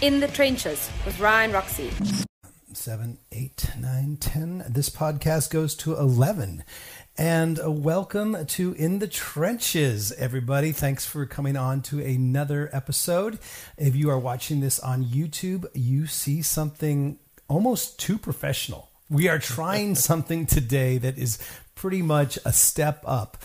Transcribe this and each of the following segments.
In the Trenches with Ryan Roxy. Seven, eight, nine, ten. This podcast goes to 11. And welcome to In the Trenches, everybody. Thanks for coming on to another episode. If you are watching this on YouTube, you see something almost too professional. We are trying something today that is pretty much a step up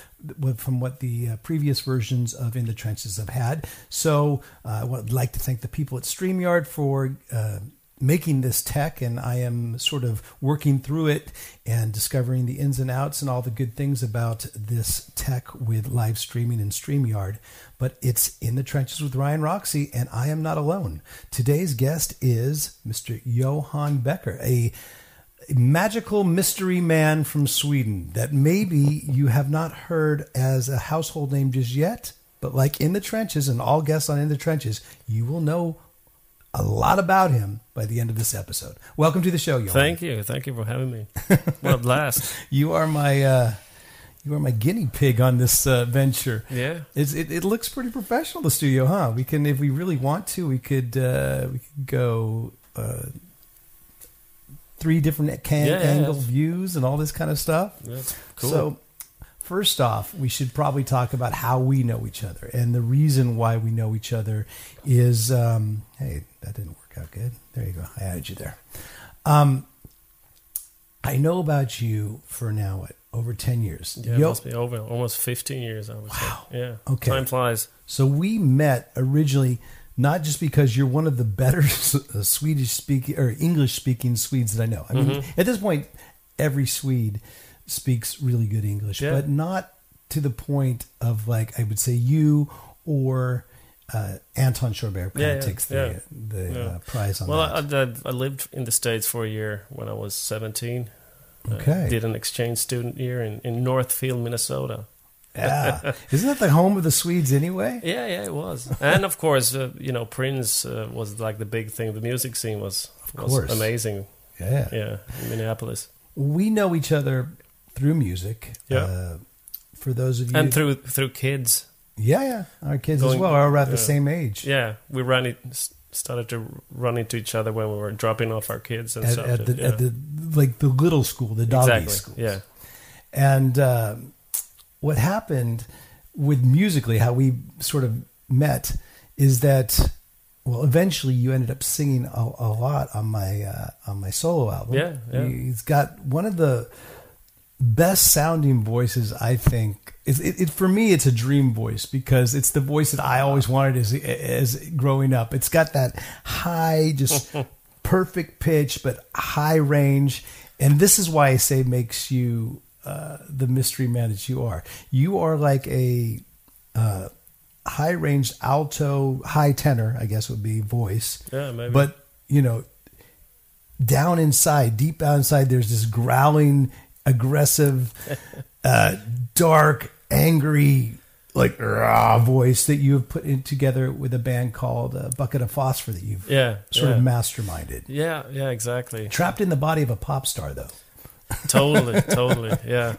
from what the uh, previous versions of In the Trenches have had. So uh, I would like to thank the people at StreamYard for uh, making this tech, and I am sort of working through it and discovering the ins and outs and all the good things about this tech with live streaming and StreamYard. But it's in the trenches with Ryan Roxy, and I am not alone. Today's guest is Mr. Johan Becker, a magical mystery man from Sweden that maybe you have not heard as a household name just yet. But like in the trenches, and all guests on In the Trenches, you will know a lot about him by the end of this episode. Welcome to the show, Johan. Thank you, thank you for having me. what a blast! you are my uh, you are my guinea pig on this uh, venture. Yeah, it's, it it looks pretty professional. The studio, huh? We can, if we really want to, we could uh, we could go uh, three different can- Yeah, yeah, angle views and all this kind of stuff. yeah. Cool. So, first off, we should probably talk about how we know each other. And the reason why we know each other is um, hey, that didn't work out good. There you go. I added you there. Um, I know about you for now, what, over 10 years. yeah, it Yo- must be over almost 15 years. I would Wow. say. Yeah. Okay. Time flies. So we met originally not just because you're one of the better Swedish speaking or English speaking Swedes that I know. I mean, Mm-hmm. at this point, every Swede speaks really good English, Yeah. but not to the point of like I would say you or uh, Anton Schorbert kind Yeah, of takes the yeah. the Yeah. Uh, prize on Well, that. I, I, I lived in the States for a year when I was 17. Uh, Okay. did an exchange student year in, in Northfield, Minnesota. Yeah, isn't that the home of the Swedes anyway? Yeah, yeah, it was. and of course, uh, you know, Prince uh, was like the big thing. The music scene was, was course. amazing. Yeah. Yeah, in Minneapolis. we know each other through music. Yeah. Uh, for those of you, And through through kids. yeah, yeah, our kids as Going- well are around the same age. Yeah, we ran it, started to run into each other when we were dropping off our kids and at, stuff. at the yeah. at the like the little school, the doggy exactly. school. Yeah, And uh, what happened with musically, how we sort of met, is that well, eventually you ended up singing a, a lot on my uh, on my solo album. Yeah, yeah. He's got one of the best sounding voices I think. It, it, it for me, it's a dream voice because it's the voice that I always wanted as as growing up. It's got that high, just perfect pitch, but high range, and this is why I say makes you uh, the mystery man that you are. You are like a uh, high range alto, high tenor, I guess would be voice, yeah, maybe. but you know down inside deep down inside there's this growling aggressive uh dark angry like rah voice that you have put in together with a band called uh, bucket of phosphor that you've yeah, sort yeah. of masterminded yeah, yeah, exactly. trapped in the body of a pop star though totally, totally. Yeah.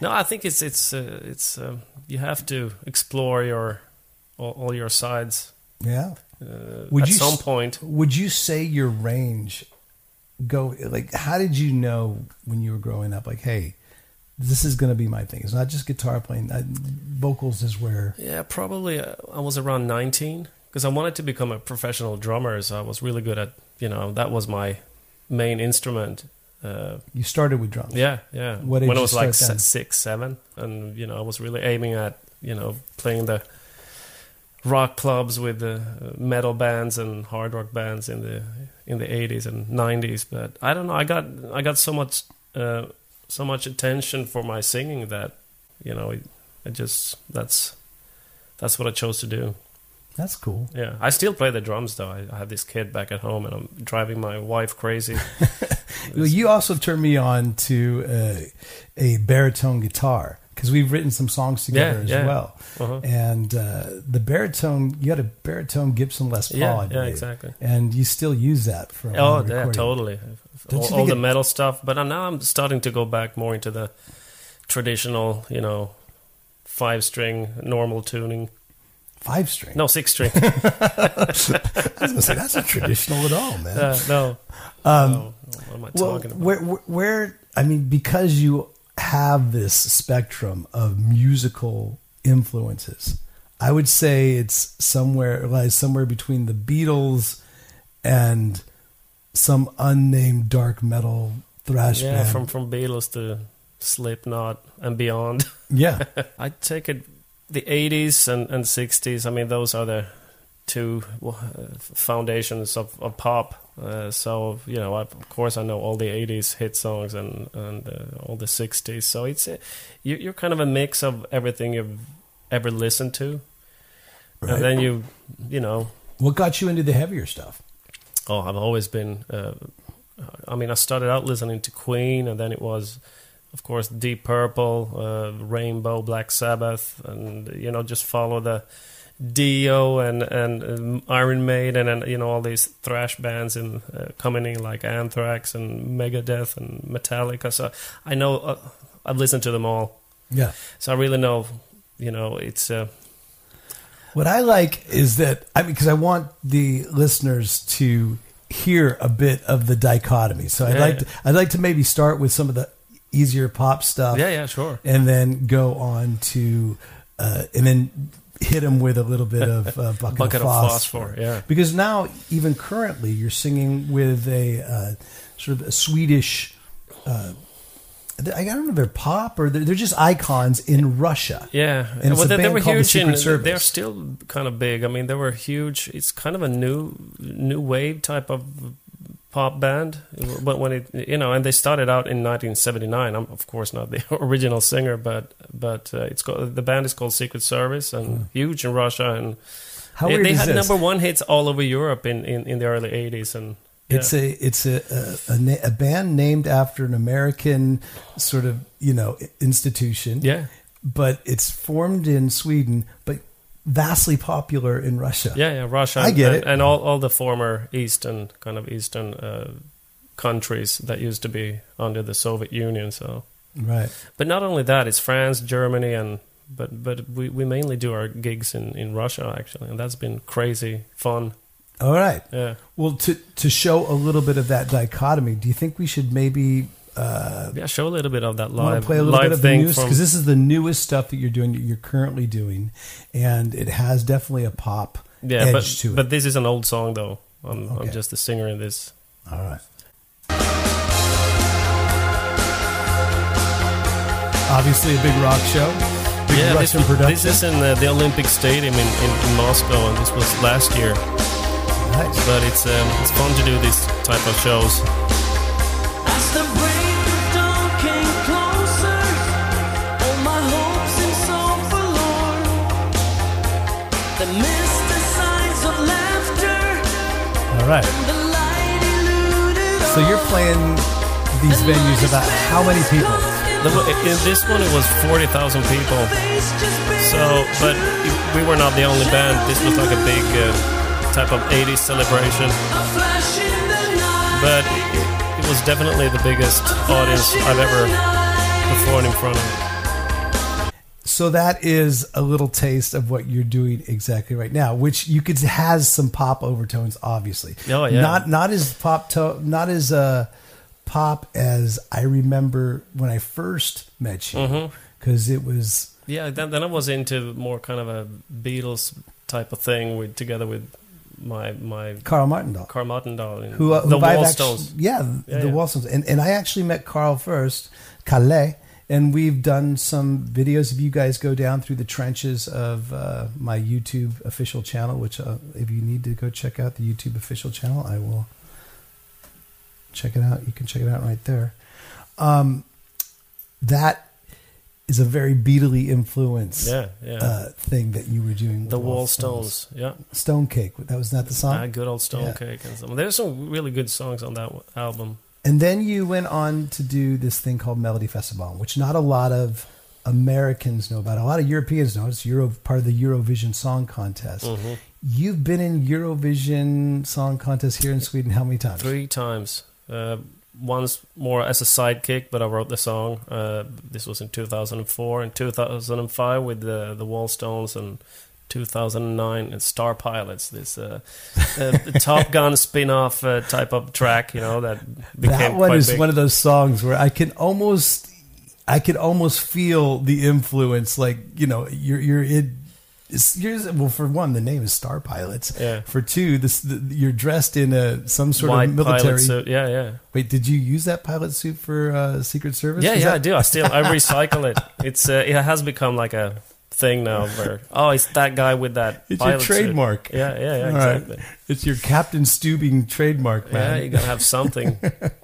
No, I think it's it's uh, it's um, you have to explore your all, all your sides yeah uh, Would at you some point. would you say your range go like how did you know when you were growing up like hey this is going to be my thing it's not just guitar playing uh, vocals is where Yeah, probably uh, I was around 19 because I wanted to become a professional drummer. So I was really good at you know that was my main instrument. Uh, you started with drums yeah, yeah. What when I was like then? six, seven, and you know I was really aiming at you know playing the rock clubs with the uh, metal bands and hard rock bands in the in the 80s and 90s. But I don't know. I got I got so much uh, so much attention for my singing that you know it, it just that's that's what I chose to do. That's cool Yeah, I still play the drums though. I, I have this kid back at home, and I'm driving my wife crazy. Well, you also turned me on to uh, a baritone guitar because we've written some songs together Yeah, as yeah. well. Uh-huh. And uh, the baritone, you had a baritone Gibson Les Paul, Yeah, yeah, exactly. And you still use that for Oh, yeah, totally. Don't All, all the it- metal stuff, but now I'm starting to go back more into the traditional, you know, five string normal tuning. Five string. No, six string. I was gonna say that's not traditional at all, man. uh, no. no. What am I Um, well, talking about? where, where, where, I mean, because you have this spectrum of musical influences, I would say it's somewhere lies somewhere between the Beatles and some unnamed dark metal thrash yeah, band. from from Beatles to Slipknot and beyond. yeah, I take it the 80s and, and 60s. I mean, those are the two uh, foundations of, of pop. Uh, so you know, I, of course, I know all the '80s hit songs and and uh, all the '60s. So it's a, you, you're kind of a mix of everything you've ever listened to, Right. and then you, you know, what got you into the heavier stuff? oh, I've always been. Uh, I mean, I started out listening to Queen, and then it was, of course, Deep Purple, uh, Rainbow, Black Sabbath, and you know, just follow the Dio and and um, Iron Maiden, and you know all these thrash bands in uh, coming in like Anthrax and Megadeth and Metallica. So I know uh, I've listened to them all, Yeah. so I really know. You know, it's uh, What I like is that I mean, because I want the listeners to hear a bit of the dichotomy. So I'd Yeah, like to, I'd like to maybe start with some of the easier pop stuff, yeah, yeah, sure. and then go on to uh, and then hit them with a little bit of uh, bucket, Bucket of of phosphor. phosphor, yeah. Because now, even currently, you're singing with a uh, sort of a Swedish. Uh, I don't know if they're pop or they're, they're just icons in Russia. Yeah, And well, they, they were huge. In, they're still kind of big. I mean, they were huge. It's kind of a new, new wave type of pop band. But when it, you know, and they started out in 1979. I'm of course not the original singer, but but uh, it's called the band is called Secret Service and huge in Russia. And How they, they had this? number one hits all over Europe in, in, in the early 80s. And yeah. It's a it's a a, a a band named after an American sort of you know institution. yeah, but it's formed in Sweden, but vastly popular in Russia. yeah, yeah. Russia. I get and, it. and all all the former Eastern kind of Eastern. Uh, countries that used to be under the Soviet Union so Right. But not only that, it's France, Germany, and but but we, we mainly do our gigs in, in Russia actually, and that's been crazy fun. All right. Yeah, Well, to to show a little bit of that dichotomy, do you think we should maybe uh, yeah. Show a little bit of that want live to play a little live bit of the news because this is the newest stuff that you're doing, that you're currently doing, and it has definitely a pop yeah. edge But to it. but this is an old song though. I'm Okay. I'm just the singer in this. All right. Obviously, a big rock show. Big yeah, this, Russian was- production. this is in uh, the Olympic Stadium in, in, in Moscow, and this was last year. nice. But it's um, it's fun to do this type of shows. All right. So you're playing these venues about how many people? In this one, it was forty thousand people. So, but we were not the only band. This was like a big uh, type of 80s celebration. But it was definitely the biggest audience I've ever performed in front of. So that is a little taste of what you're doing exactly right now, which you could has some pop overtones, obviously. Oh, yeah. Not not as pop to, not as uh, pop as I remember when I first met you, Mm-hmm. because it was Yeah, then, then I was into more kind of a Beatles type of thing with together with my my Carl Martindale. Carl Martindale in who, uh, the Wallstones. actu- yeah, Yeah, the yeah. Wallstones, and and I actually met Carl first, Calle, and we've done some videos. of you guys go down through the trenches of uh, my YouTube official channel, which uh, if you need to go check out the YouTube official channel, I will check it out. You can check it out right there. Um, that is a very Beatly influence Yeah, yeah. uh, thing that you were doing. the Wallstones. Wallstones. Yeah. Stone Cake. That was not the song. Ah, good old Stone Yeah. Cake and some. There's some really good songs on that album. And then you went on to do this thing called Melody Festival, which not a lot of Americans know about. A lot of Europeans know. It's Euro part of the Eurovision Song Contest. Mm-hmm. You've been in Eurovision Song Contest here in Sweden how many times? Three times. Uh, once more as a sidekick, but I wrote the song. Uh, this was in 2004 and 2005 with the the Wallstones, and 2009 and Star Pilots, this uh, uh, Top Gun spin-off uh, type of track, you know, that became that one is big. one of those songs where I can almost, I can almost feel the influence. Like you know, you're you're in. It's, you're, well, for one, the name is Star Pilots. Yeah. For two, this the, you're dressed in a some sort White of military. suit. Yeah, yeah. Wait, did you use that pilot suit for uh, Secret Service? Yeah, Was yeah, that- I do. I still I recycle it. It's uh, it has become like a thing now. Where oh, it's that guy with that. It's your pilot suit. trademark. Yeah, yeah, yeah, All right. exactly. It's your Captain Stubing trademark, Yeah, man. you gotta have something.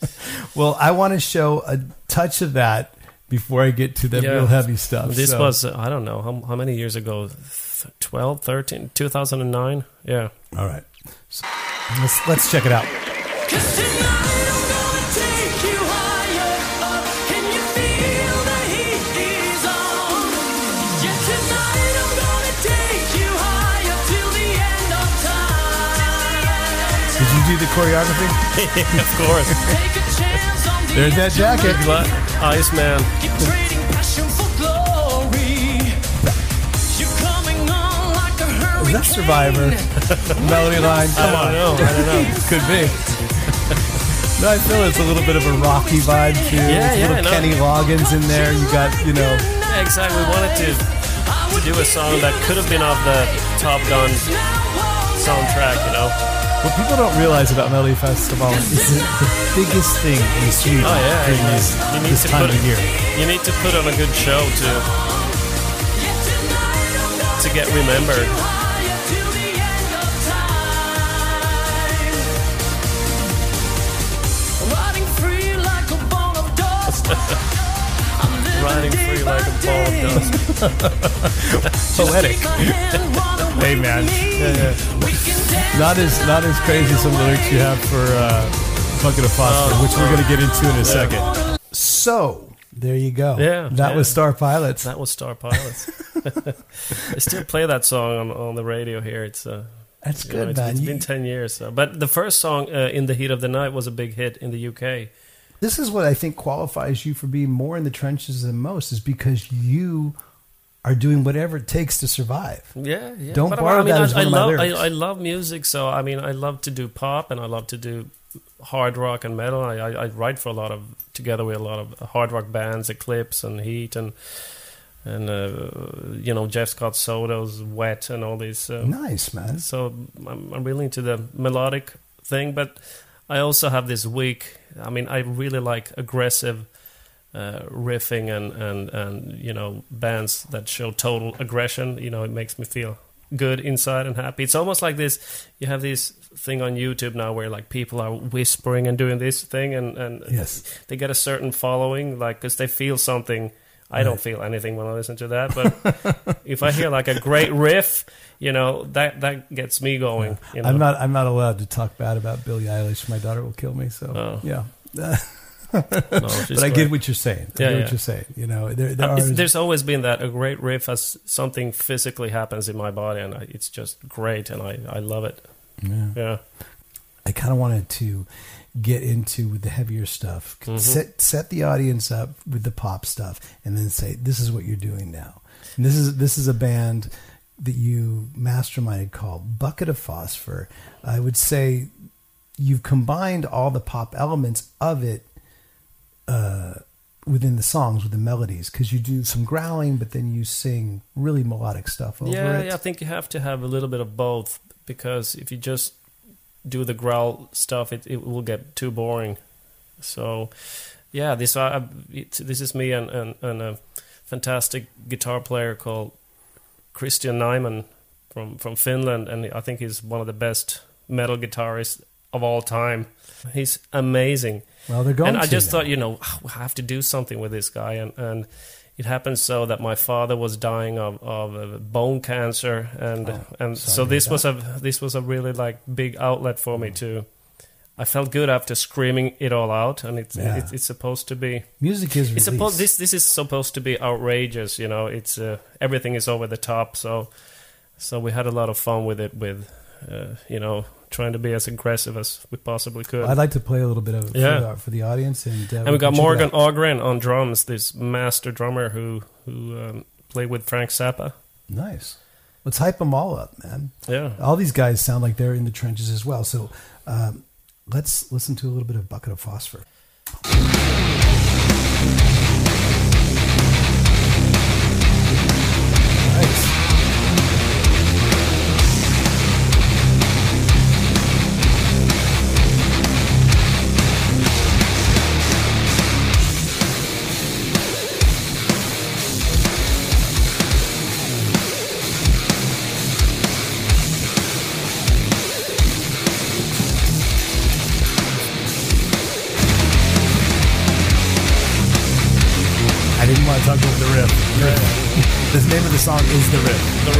well, I want to show a touch of that before I get to the Yeah. real heavy stuff. this So- was uh, I don't know how how many years ago. Th- 12, 13, 2009. Yeah. all right. So, let's let's check it out. The choreography? of course. Take a chance on the There's that jacket. Iceman. Keep trading passion for glory. You're coming on like a Is that Survivor? Melody line? I Come don't on. know. I don't know. Could be. no, I feel it's a little bit of a rocky vibe too. Yeah, It's a yeah, little no. Kenny Loggins in there. You got, you know, Yeah, exactly. We wanted to to do a song that could have been off the Top Gun soundtrack. You know. What people don't realize about Melody Festival is the, the biggest thing in Sweden Oh yeah. during You, this, you need this to time put of year. you need to put on a good show to to get remembered. Riding free like a ball of dust. Riding free like a ball of dust. Poetic. Keep my hand, run away Hey, man. with me. We can dance Not as not as crazy as some lyrics you have for uh, Bucket of Phosphor, Oh, which we're going to get into in a Yeah. second. So there you go. Yeah, that yeah. was Star Pilots. That was Star Pilots. I still play that song on, on the radio here. It's uh, That's good, know, it's- man. it's You- been ten years. So. But the first song, uh, "In the Heat of the Night," was a big hit in the UK. this is what I think qualifies you for being more in the trenches than most, is because you are doing whatever it takes to survive. Yeah, yeah. Don't But borrow I mean, that I, I love. I, I love music, so I mean, I love to do pop and I love to do hard rock and metal. I, I, I write for a lot of together with a lot of hard rock bands, Eclipse and Heat and and uh, you know Jeff Scott Soto's Wet and all these. Uh, Nice, man. So I'm, I'm really into the melodic thing, but I also have this weak. I mean, I really like aggressive uh, riffing and, and and you know bands that show total aggression. You know, it makes me feel good inside and happy. It's almost like this. You have this thing on YouTube now where like people are whispering and doing this thing, and and Yes. they get a certain following, like because they feel something. I don't feel anything when I listen to that, but if I hear like a great riff, you know that that gets me going. You know? I'm not. I'm not allowed to talk bad about Billie Eilish. My daughter will kill me. So Oh. yeah. No, but I get what you're saying. I Yeah, get yeah. what you're saying. You know, there, there Uh, are. there's always been that a great riff as something physically happens in my body, and I, it's just great, and I, I love it. yeah. Yeah, I kind of wanted to get into with the heavier stuff. Mhm. Set set the audience up with the pop stuff, and then say, "This is what you're doing now." And this is this is a band that you masterminded called Bucket of Phosphor. I would say you've combined all the pop elements of it uh, within the songs, with the melodies, because you do some growling, but then you sing really melodic stuff over yeah, it. yeah. I think you have to have a little bit of both because if you just do the growl stuff, it, it will get too boring. So, yeah, this I, it, this is me and, and, and a fantastic guitar player called Christian Nyman from from Finland, and I think he's one of the best metal guitarists of all time. He's amazing. Well, they're going. and I just now. thought, you know, "Ah, I have to do something with this guy, and and it happened so that my father was dying of of uh, bone cancer, and Oh, and so this was a this was a really like big outlet for me to. I felt good after screaming it all out, and it's Yeah. it's, it's supposed to be. music is It's supposed this this is supposed to be outrageous, you know. It's uh, everything is over the top, so so we had a lot of fun with it, with uh, you know trying to be as aggressive as we possibly could. I'd like to play a little bit of it Yeah. for, the, for the audience, and uh, And we got check it Morgan. Ågren on drums, this master drummer who who um, played with Frank Zappa. Nice. let's hype them all up, man. Yeah. All these guys sound like they're in the trenches as well. So um, let's listen to a little bit of Bucket of Phosphor. Song is The Riff. The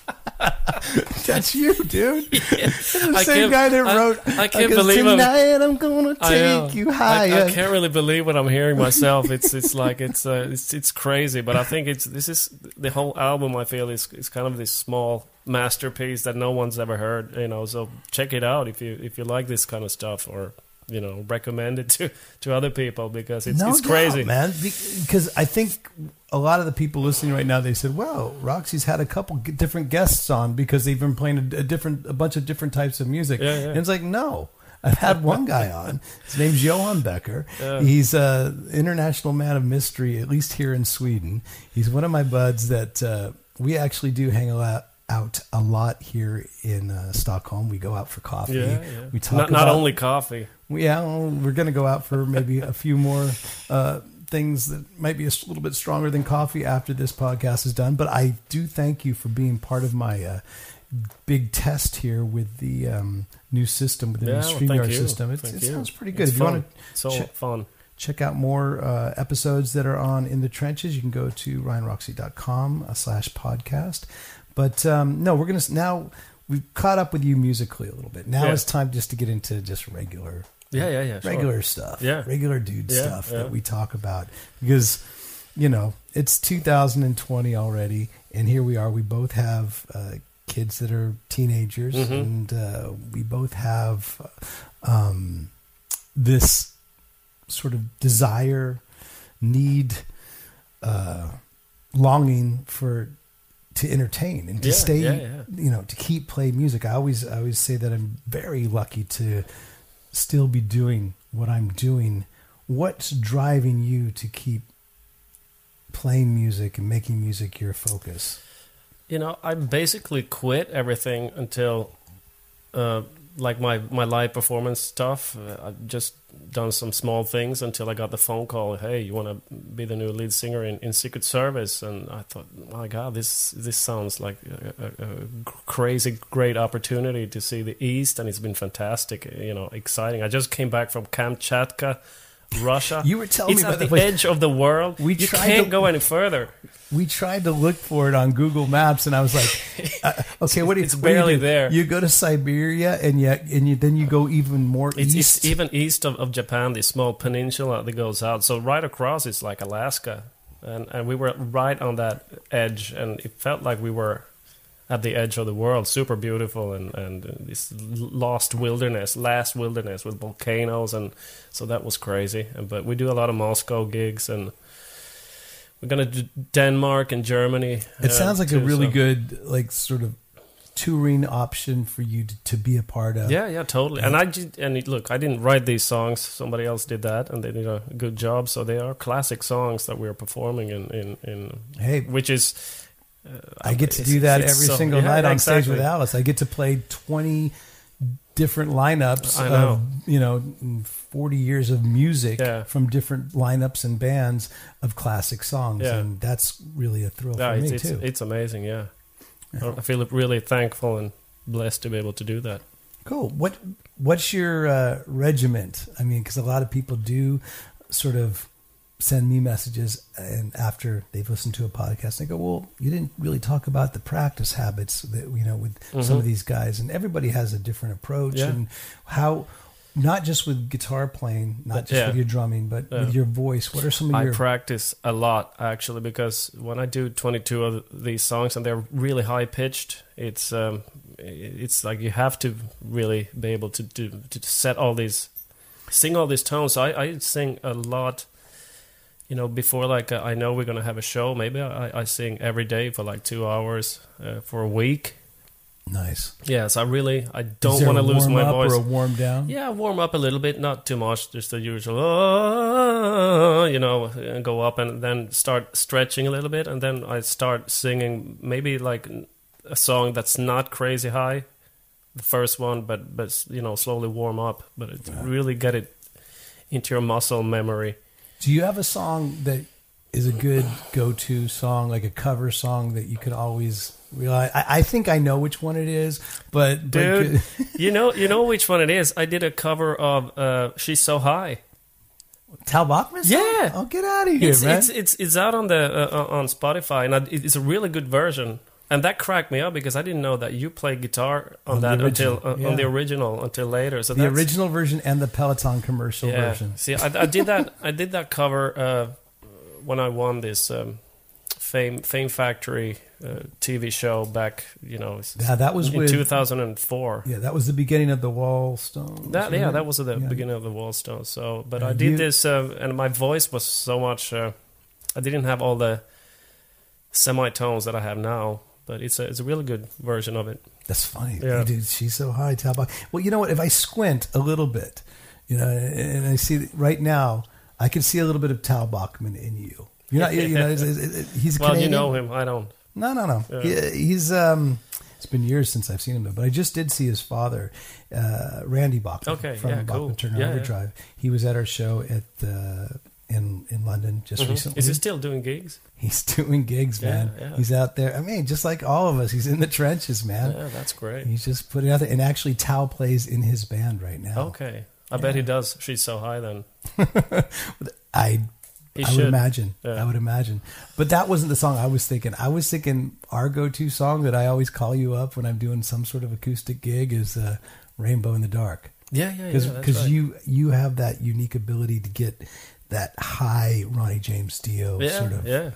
That's you, dude. the I same guy that I- wrote. I can't "Because believe I'm- tonight I'm gonna I know. take you I, higher. I can't really believe what I'm hearing myself. It's it's like it's uh, it's it's crazy, but I think it's this is the whole album. I feel is is kind of this small masterpiece that no one's ever heard. You know, so check it out if you if you like this kind of stuff, or you know, recommend it to to other people because it's no it's doubt, crazy. man. Because I think a lot of the people listening right now, they said, "Wow, Roxy's had a couple different guests on because they've been playing a, a different, a bunch of different types of music." Yeah, yeah. And it's like, no. I've had one guy on. His name's Johan Becker. Yeah. He's a international man of mystery, at least here in Sweden. He's one of my buds that uh, we actually do hang lot, out a lot here in uh, Stockholm. We go out for coffee. Yeah, yeah. We talk not, not only coffee. yeah, well, we're going to go out for maybe a few more uh, things that might be a little bit stronger than coffee after this podcast is done. But I do thank you for being part of my uh, big test here with the um, new system, with the Yeah, new well, StreamYard you. system. It's, it you. sounds pretty good. It's if you fun. want to check- fun. check out more uh, episodes that are on In the Trenches, you can go to ryanroxy.com uh, slash podcast. But um, no, we're going to now we've caught up with you musically a little bit. Now Yeah. it's time just to get into just regular Yeah, yeah, yeah. sure. regular stuff. Yeah. Regular dude Yeah, stuff yeah. that we talk about. Because, you know, it's 2020 already, and here we are. We both have uh, kids that are teenagers, Mhm. and uh, we both have um, this sort of desire, need, uh, longing for to entertain and to Yeah, stay you know to keep playing music i always i always say that i'm very lucky to still be doing what i'm doing? What's driving you to keep playing music and making music your focus? You know, I basically quit everything until, uh, like my my live performance stuff. Uh, I've just done some small things until I got the phone call. Hey, you want to be the new lead singer in, in Secret Service? And I thought, my God, this this sounds like a, a, a crazy great opportunity to see the East, and it's been fantastic. You know, exciting. I just came back from Kamchatka. Russia. You were telling it's me at about the edge of the world. We you tried can't to- go any further. we tried to look for it on google maps and i was like uh, okay what do you It's what do you barely do? there. you go to siberia and yet and you then you go even more It's, east it's even east of, of Japan, this small peninsula that goes out. So right across is like Alaska, and and we were right on that edge, and it felt like we were at the edge of the world. Super beautiful, and and this lost wilderness, last wilderness with volcanoes, and so that was crazy. And, but we do a lot of Moscow gigs, and we're gonna do Denmark and Germany. It uh, sounds like a really so- good, like sort of touring option for you to, to be a part of. Yeah, yeah, totally. And I and look, I didn't write these songs. Somebody else did that, and they did a good job. So they are classic songs that we're performing in in, in Hey, which is. Uh, I get to do that every so- single yeah, night on exactly. stage with Alice. I get to play 20 different lineups know. of, you know, 40 years of music Yeah. from different lineups and bands of classic songs. Yeah. And that's really a thrill Yeah, for me, it's, too. it's amazing. Yeah. Yeah. I feel really thankful and blessed to be able to do that. Cool. What What's your uh, regiment? I mean, because a lot of people do sort of send me messages, and after they've listened to a podcast, they go, "Well, you didn't really talk about the practice habits that you know with some of these guys." And everybody has a different approach, Yeah. and how not just with guitar playing, not just yeah. with your drumming, but Yeah. with your voice. What are some of I your practice a lot actually because when I do 22 of these songs and they're really high pitched, it's um, it's like you have to really be able to do to set all these, sing all these tones. I, I sing a lot. You know, before like uh, I know we're gonna have a show, maybe I, I sing every day for like two hours uh, for a week. nice? Yes, I really I don't want to lose my up voice. or a warm down. Yeah, warm up a little bit, not too much, just the usual, "Oh," you know, and go up and then start stretching a little bit, and then I start singing maybe like a song that's not crazy high, the first one, but but you know, slowly warm up, but it really get it into your muscle memory. Do you have a song that is a good go-to song, like a cover song that you can always realize? I, I think I know which one it is, but, but Dude, you know, you know which one it is. I did a cover of uh, "She's So High." Tal Bachman? Yeah. Oh, get out of here, it's, man! it's it's it's out on the uh, on Spotify, and it's a really good version. And that cracked me up because I didn't know that you play guitar on, On that until uh, yeah. on the original until later. So the original version and the Peloton commercial yeah. version. See, I, I did that. I did that cover uh, when I won this um, Fame Fame Factory uh, TV show back. You know, Yeah, that was in with 2004. yeah, that was the beginning of the Wall Stone. That yeah, that was the Yeah. beginning of the Wallstone. So, but Yeah, I did you- this, uh, and my voice was so much. Uh, I didn't have all the semitones that I have now, but it's a it's a really good version of it. That's funny, Yeah. dude. She's so high, Bach. Well, you know what? If I squint a little bit, you know, and I see right now, I can see a little bit of Tal Bachman in you. You're not, you know, it's- it's- it's- he's Well, Canadian. you know him. I don't. No, no, no. Yeah. He, he's um. It's been years since I've seen him, but I just did see his father, uh, Randy Bachman, Okay, from yeah, Bachman cool. Turner Yeah. Overdrive. He was at our show at uh, in in London just Mhm. recently. Is he still doing gigs? He's doing gigs, man. yeah. He's out there. I mean, just like all of us, he's in the trenches, man. Yeah, that's great. He's just putting out there. And actually, Tal plays in his band right now. Okay, I bet he does. She's so high then. I He I should. would imagine. Yeah. I would imagine. But that wasn't the song I was thinking. I was thinking our go-to song that I always call you up when I'm doing some sort of acoustic gig is uh, "Rainbow in the Dark" Yeah, yeah, yeah. because right. you you have that unique ability to get that high Ronnie James Dio Yeah, sort of. yeah,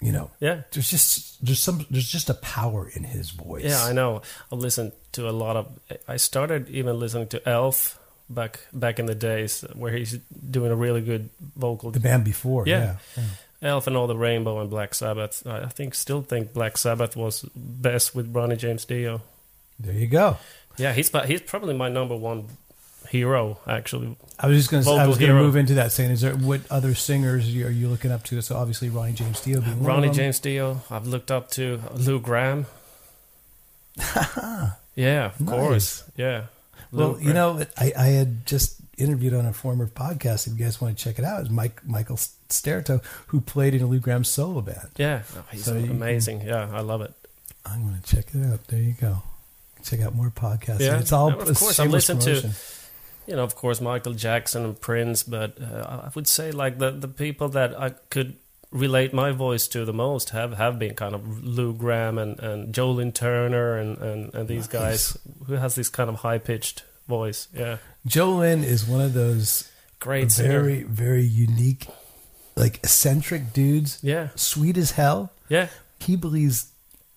You know, yeah. there's just there's some there's just a power in his voice. Yeah, I know. I listened to a lot of. I started even listening to Elf back back in the days where he's doing a really good vocal. The band before. Yeah. Yeah. Elf and all the Rainbow and Black Sabbath. I I think still think Black Sabbath was best with Ronnie James Dio. There you go. Yeah, he's but he's probably my number one hero actually. I was just going to. I was going to move into that, saying, is there what other singers are you looking up to? So obviously Ronnie James Dio being one Ronnie of them. James Dio. I've looked up to Lou Gramm. yeah, of Nice. course. Yeah. Lou Well, you know, I, I had just interviewed on a former podcast. If you guys want to check it out, is Mike Michael Sterto, who played in a Lou Gramm solo band. Yeah, oh, he's So amazing. Yeah, I love it. I'm going to check it out. There you go. Check out more podcasts. Yeah. it's all Of course, I've shameless listened to- promotion. You know, of course, Michael Jackson and Prince, but uh, I would say like the the people that I could relate my voice to the most have, have been kind of Lou Gramm and, and Joe Lynn Turner and, and, and these guys who has this kind of high pitched voice. Yeah, Joe Lynn is one of those great singer. very very unique, like eccentric dudes. Yeah, Sweet as hell. yeah, He believes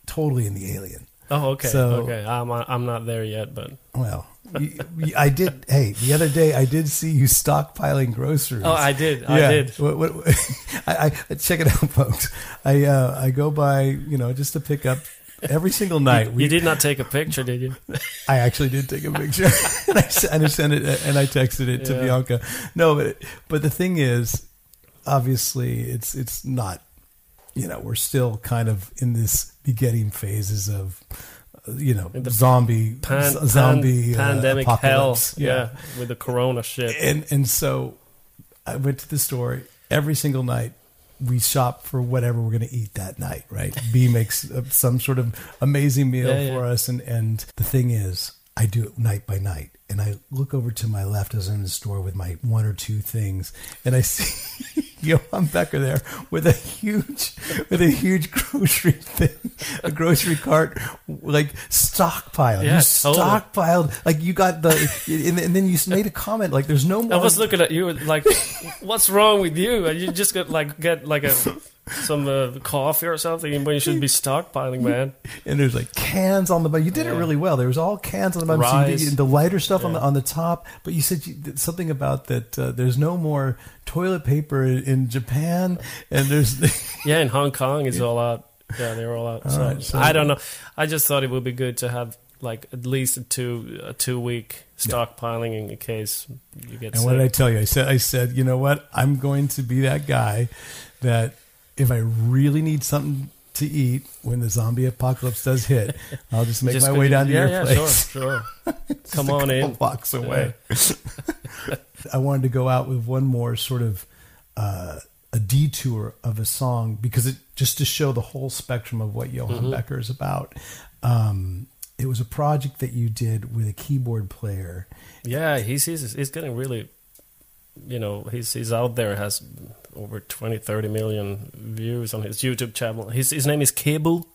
totally in the alien. Oh, okay. So- okay. I'm I'm not there yet, but Well, you, you- I did. Hey, the other day I did see you stockpiling groceries. oh, I did. I did. What, what, I, I check it out, folks. I uh, I go by, you know, just to pick up every single night. you did not take a picture, did you? I actually did take a picture, and I, and I sent it, and I texted it to Bianca. No, but but the thing is, obviously, it's it's not. You know, we're still kind of in this begetting phases of, uh, you know, the zombie Pan, z- zombie pan- uh, pandemic hell. apocalypse. Yeah. with the corona shit. and and so I went to the store every single night. We shop for whatever we're going to eat that night, right? B makes uh, some sort of amazing meal Yeah, yeah. for us, and and the thing is, I do it night by night, and I look over to my left as I'm in the store with my one or two things, and I see Johan Becker there with a huge with a huge grocery thing, a grocery cart, like stockpile. Yeah, you totally. stockpiled, like you got the, and, and then you made a comment like, "There's no more." I was looking at you like, what's wrong with you? And you just got like get like a some uh, coffee or something when you should be stockpiling, man. and there's like cans on the bottom. You did it really well. There was all cans on the bottom. So you did the lighter stuff on the on the top, but you said you, did something about that. Uh, there's no more toilet paper in, in Japan, and there's Yeah, in Hong Kong it's all out. Yeah, they're all out. So, Alright, so- I don't know. I just thought it would be good to have like at least a two a two week stockpiling in case you get and what did I tell you? I said I said you know what? I'm going to be that guy that if I really need something to eat when the zombie apocalypse does hit, I'll just make Just my way down to yeah, your yeah, place. Sure, sure. Come on in. blocks away. I wanted to go out with one more sort of uh, a detour of a song because it just to show the whole spectrum of what Johan Mhm. Becker is about. Um, it was a project that you did with a keyboard player. Yeah, he's he's he's getting really, you know, he's he's out there has over 20, 30 million views on his YouTube channel. His his name is Kabu,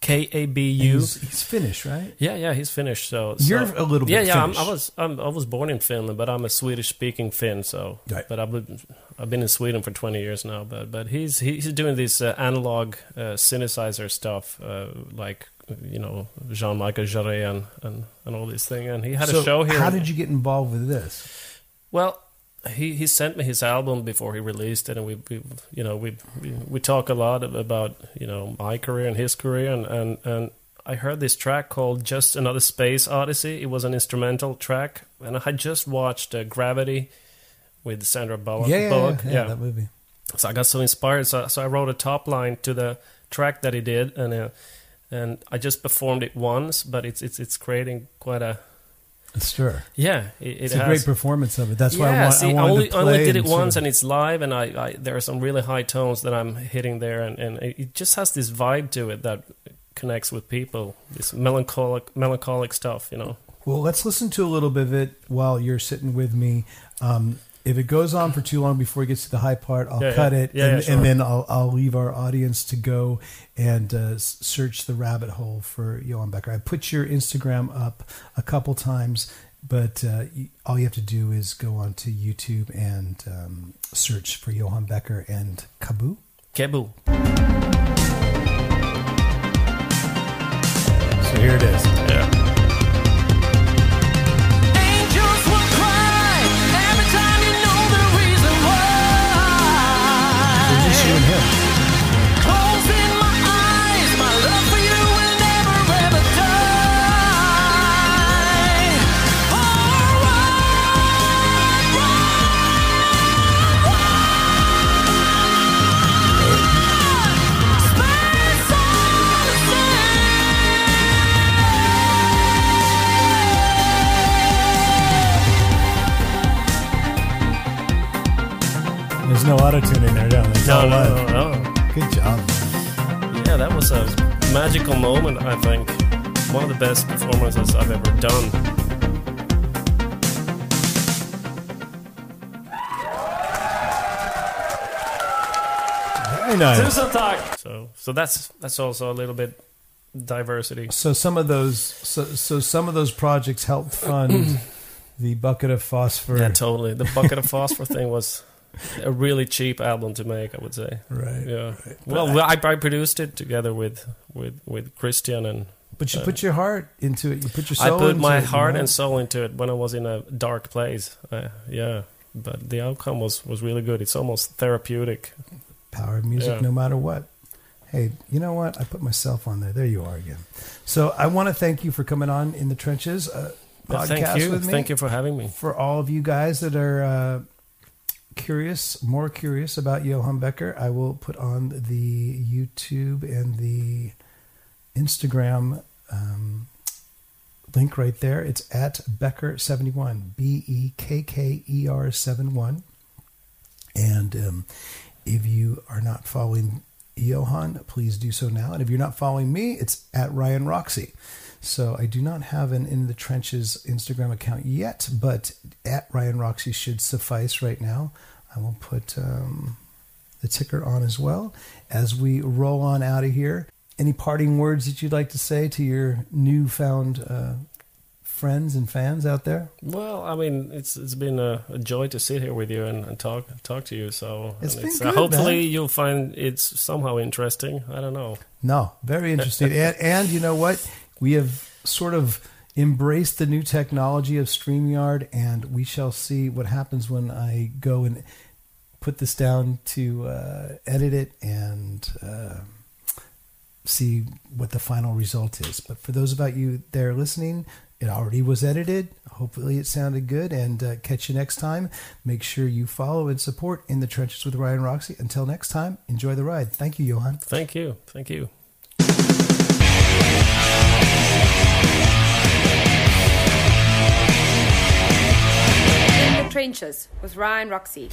K A B U. He's, he's Finnish, right? Yeah, yeah, he's Finnish. So, You're a little bit Yeah, yeah. I'm, I was I'm, I was born in Finland, but I'm a Swedish speaking Finn. So, Right. but I've been, I've been in Sweden for 20 years now. But but he's he's doing this uh, analog uh, synthesizer stuff, uh, like you know Jean Michel Jarre and, and and all this thing. And he had so a show here. How did you get involved with this? Well, he he sent me his album before he released it, and we, we you know we, we we talk a lot about you know my career and his career, and and and I heard this track called "Just Another Space Odyssey." It was an instrumental track, and I had just watched uh, Gravity with Sandra Bullock. yeah, yeah, yeah, yeah, that movie. So I got so inspired, so, so I wrote a top line to the track that he did, and uh, and I just performed it once, but it's it's it's creating quite a Sure, yeah. It, it it's has, a great performance of it. That's why I, yeah, want, see, I only, to only did it once, and it's live, and I, I there are some really high tones that I'm hitting there, and, and it just has this vibe to it that connects with people. This melancholic, melancholic stuff, you know. Well, let's listen to a little bit of it while you're sitting with me. Um, if it goes on for too long before it gets to the high part, I'll Yeah, cut yeah. it, Yeah, and, yeah, sure. and then I'll, I'll leave our audience to go and uh, search the rabbit hole for Johan Becker. I put your Instagram up a couple times, but uh, all you have to do is go onto YouTube and um, search for Johan Becker and Kabu. Kebu. So here it is. Yeah. No. It's No, all no, live. no, no. Good job. Yeah, that was a magical moment. I think one of the best performances I've ever done. Very nice. So, so that's that's also a little bit diversity. So some of those, so, so some of those projects helped fund the bucket of phosphor. Yeah, totally. The bucket of phosphor thing was a really cheap album to make. I would say. right. Yeah. Well, well, I, I produced it together with with with Christian and But you Uh, put your heart into it. You put your I put my it, you heart know? and soul into it when I was in a dark place. Uh, yeah, but the outcome was was really good. It's almost therapeutic. power of music Yeah. no matter what. Hey, you know what? I put myself on there. There you are again. So I want to thank you for coming on in the trenches uh, Yeah, podcast thank you. with me. Thank you for having me. For all of you guys that are uh, curious, more curious about Johan Bekker, I will put on the YouTube and the Instagram um, link right there. It's at Bekker71, B E K K E R 71. And um, if you are not following Johan, please do so now. And if you're not following me, it's at Ryan Roxy. So I do not have an In the Trenches Instagram account yet, but at Ryan Roxy should suffice right now. I will put um, the ticker on as well as we roll on out of here. Any parting words that you'd like to say to your newfound uh, friends and fans out there? Well, I mean, it's it's been a, a joy to sit here with you and, and talk talk to you. So It's been uh, good, hopefully man. you'll find it's somehow interesting. I don't know. No, very interesting. and, and you know what? We have sort of embraced the new technology of StreamYard, and we shall see what happens when I go and put this down to uh, edit it and uh, see what the final result is. But for those of you there listening, it already was edited. Hopefully, it sounded good. And uh, catch you next time. Make sure you follow and support In the Trenches with Ryan Roxy. Until next time, enjoy the ride. Thank you, Johan. Thank you. Thank you. In the Trenches with Ryan Roxy.